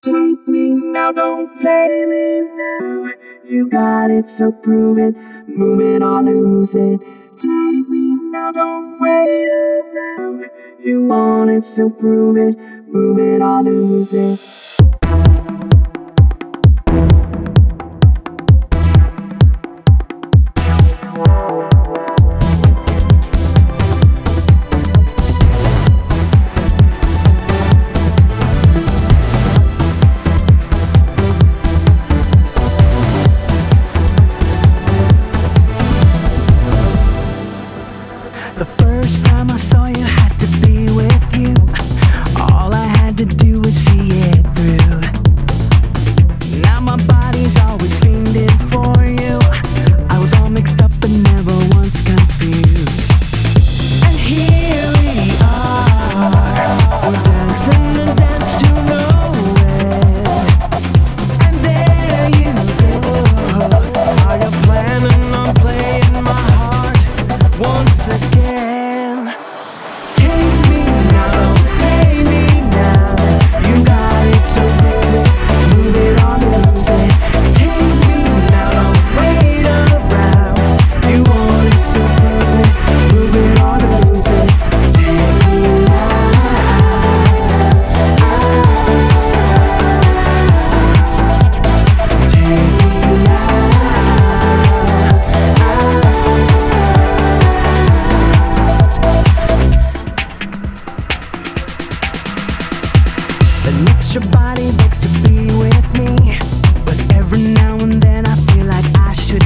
Take me now, don't play me now. You got it, so prove it. Move it or lose it. Take me now, don't wait around. You want it, so prove it. Move it or lose it. The first time I saw you But every now and then I feel like I should